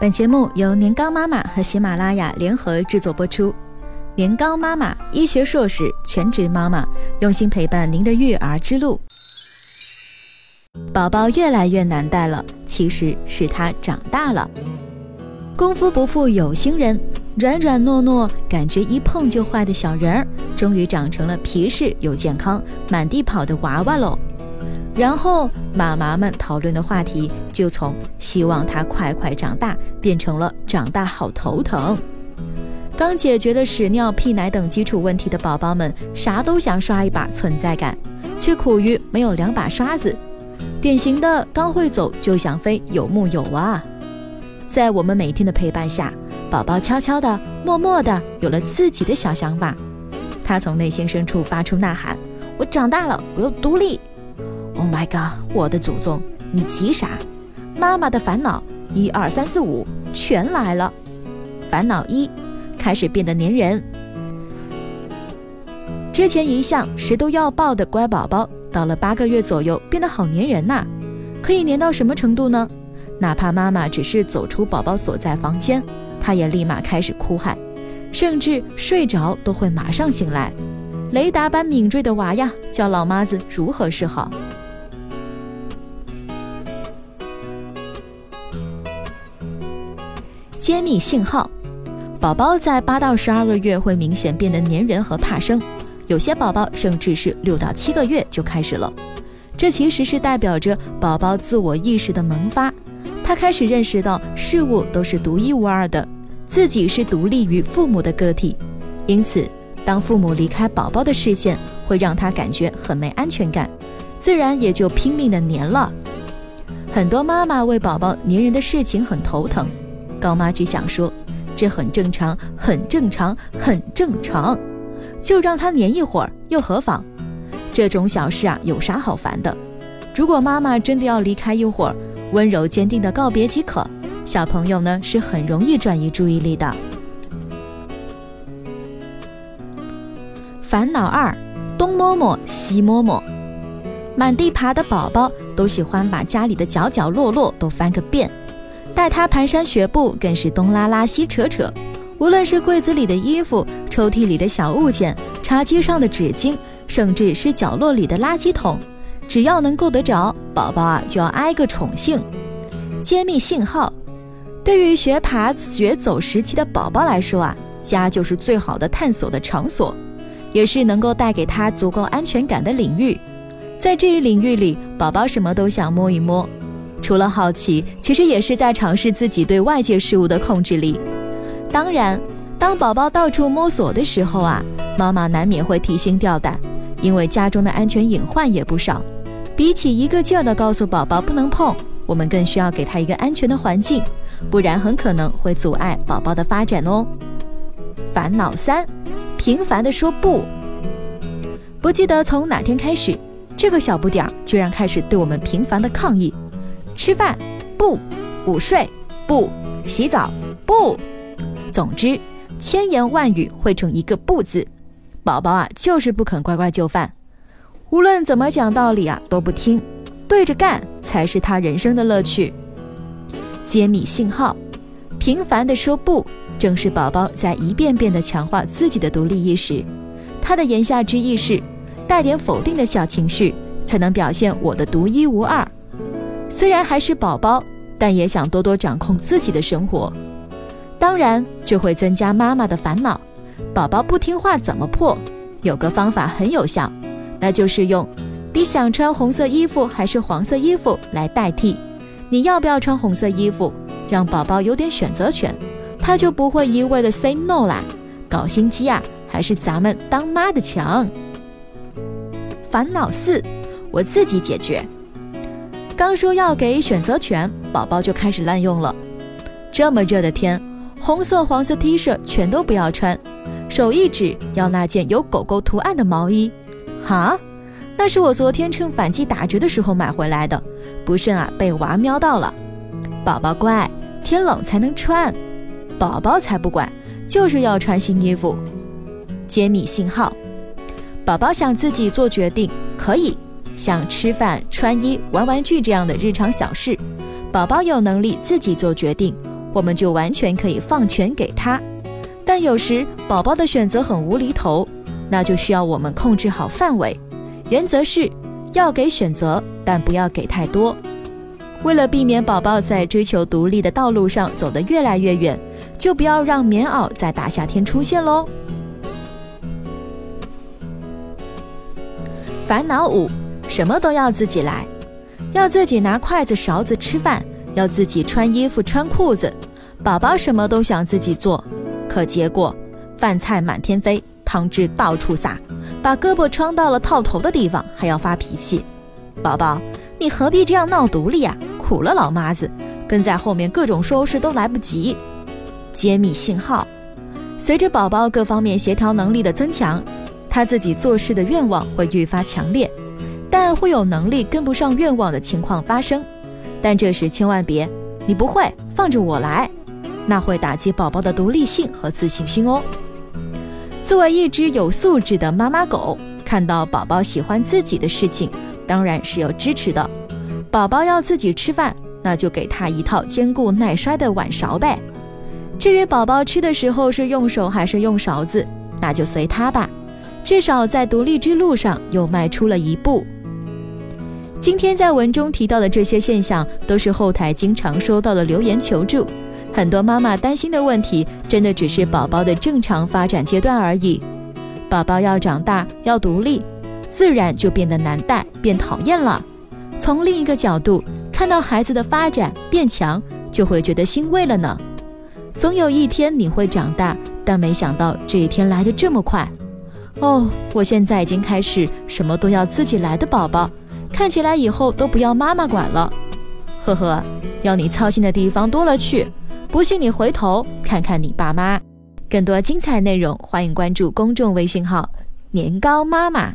本节目由年糕妈妈和喜马拉雅联合制作播出。年糕妈妈，医学硕士，全职妈妈，用心陪伴您的育儿之路。宝宝越来越难带了，其实是他长大了。功夫不负有心人，软软糯糯，感觉一碰就坏的小人儿，终于长成了皮实又健康、满地跑的娃娃喽。然后妈妈们讨论的话题就从希望他快快长大，变成了长大好头疼。刚解决了屎尿屁奶等基础问题的宝宝们，啥都想刷一把存在感，却苦于没有两把刷子。典型的刚会走就想飞，有木有啊？在我们每天的陪伴下，宝宝悄悄的、默默的有了自己的小想法。他从内心深处发出呐喊：“我长大了，我要独立。” Oh my god！我的祖宗，你急啥？妈妈的烦恼，一二三四五，全来了。烦恼一，开始变得粘人。之前一向谁都要抱的乖宝宝，到了八个月左右，变得好粘人呐。可以粘到什么程度呢？哪怕妈妈只是走出宝宝所在房间，他也立马开始哭喊，甚至睡着都会马上醒来。雷达般敏锐的娃呀，叫老妈子如何是好？揭秘信号：宝宝在八到十二个月会明显变得粘人和怕生，有些宝宝甚至是六到七个月就开始了。这其实是代表着宝宝自我意识的萌发，他开始认识到事物都是独一无二的，自己是独立于父母的个体。因此，当父母离开宝宝的视线，会让他感觉很没安全感，自然也就拼命的粘了。很多妈妈为宝宝粘人的事情很头疼。高妈只想说，这很正常，很正常，很正常，就让他黏一会儿又何妨？这种小事啊，有啥好烦的？如果妈妈真的要离开一会儿，温柔坚定的告别即可。小朋友呢，是很容易转移注意力的。烦恼二，东摸摸西摸摸，满地爬的宝宝都喜欢把家里的角角落落都翻个遍。带他蹒跚学步，更是东拉拉西扯扯。无论是柜子里的衣服、抽屉里的小物件、茶几上的纸巾，甚至是角落里的垃圾桶，只要能够得着，宝宝啊就要挨个宠幸。揭秘信号：对于学爬、学走时期的宝宝来说啊，家就是最好的探索的场所，也是能够带给他足够安全感的领域。在这一领域里，宝宝什么都想摸一摸。除了好奇，其实也是在尝试自己对外界事物的控制力。当然，当宝宝到处摸索的时候啊，妈妈难免会提心吊胆，因为家中的安全隐患也不少。比起一个劲儿的告诉宝宝不能碰，我们更需要给他一个安全的环境，不然很可能会阻碍宝宝的发展哦。烦恼三，频繁的说不。不记得从哪天开始，这个小不点儿居然开始对我们频繁的抗议。吃饭不，午睡不，洗澡不，总之千言万语汇成一个不字。宝宝啊，就是不肯乖乖就范，无论怎么讲道理啊都不听，对着干才是他人生的乐趣。揭秘信号：频繁的说不，正是宝宝在一遍遍的强化自己的独立意识。他的言下之意是，带点否定的小情绪，才能表现我的独一无二。虽然还是宝宝，但也想多多掌控自己的生活。当然，这会增加妈妈的烦恼。宝宝不听话怎么破？有个方法很有效，那就是用“你想穿红色衣服还是黄色衣服”来代替。你要不要穿红色衣服？让宝宝有点选择权，他就不会一味的 say no 啦。搞心机啊，还是咱们当妈的强。烦恼四，我自己解决。刚说要给选择权，宝宝就开始滥用了。这么热的天，红色、黄色 T 恤全都不要穿，手一指要那件有狗狗图案的毛衣。哈，那是我昨天趁反季打折的时候买回来的，不慎啊被娃瞄到了。宝宝乖，天冷才能穿。宝宝才不管，就是要穿新衣服。揭秘信号：宝宝想自己做决定，可以。像吃饭、穿衣、玩玩具这样的日常小事，宝宝有能力自己做决定，我们就完全可以放权给他。但有时宝宝的选择很无厘头，那就需要我们控制好范围。原则是要给选择，但不要给太多。为了避免宝宝在追求独立的道路上走得越来越远，就不要让棉袄在大夏天出现喽。烦恼五，什么都要自己来，要自己拿筷子勺子吃饭，要自己穿衣服穿裤子。宝宝什么都想自己做，可结果饭菜满天飞，汤汁到处洒，把胳膊穿到了套头的地方，还要发脾气。宝宝，你何必这样闹独立呀？苦了老妈子，跟在后面各种收拾都来不及。揭秘信号：随着宝宝各方面协调能力的增强，他自己做事的愿望会愈发强烈，但会有能力跟不上愿望的情况发生。但这时千万别，你不会，放着我来，那会打击宝宝的独立性和自信心哦。作为一只有素质的妈妈狗，看到宝宝喜欢自己的事情，当然是要支持的。宝宝要自己吃饭，那就给他一套坚固耐摔的碗勺呗。至于宝宝吃的时候是用手还是用勺子，那就随他吧。至少在独立之路上又迈出了一步。今天在文中提到的这些现象，都是后台经常收到的留言求助。很多妈妈担心的问题，真的只是宝宝的正常发展阶段而已。宝宝要长大，要独立，自然就变得难带，变讨厌了。从另一个角度看到孩子的发展变强，就会觉得欣慰了呢。总有一天你会长大，但没想到这一天来得这么快。哦，我现在已经开始什么都要自己来的宝宝，看起来以后都不要妈妈管了。呵呵，要你操心的地方多了去，不信你回头看看你爸妈。更多精彩内容，欢迎关注公众微信号“年糕妈妈”。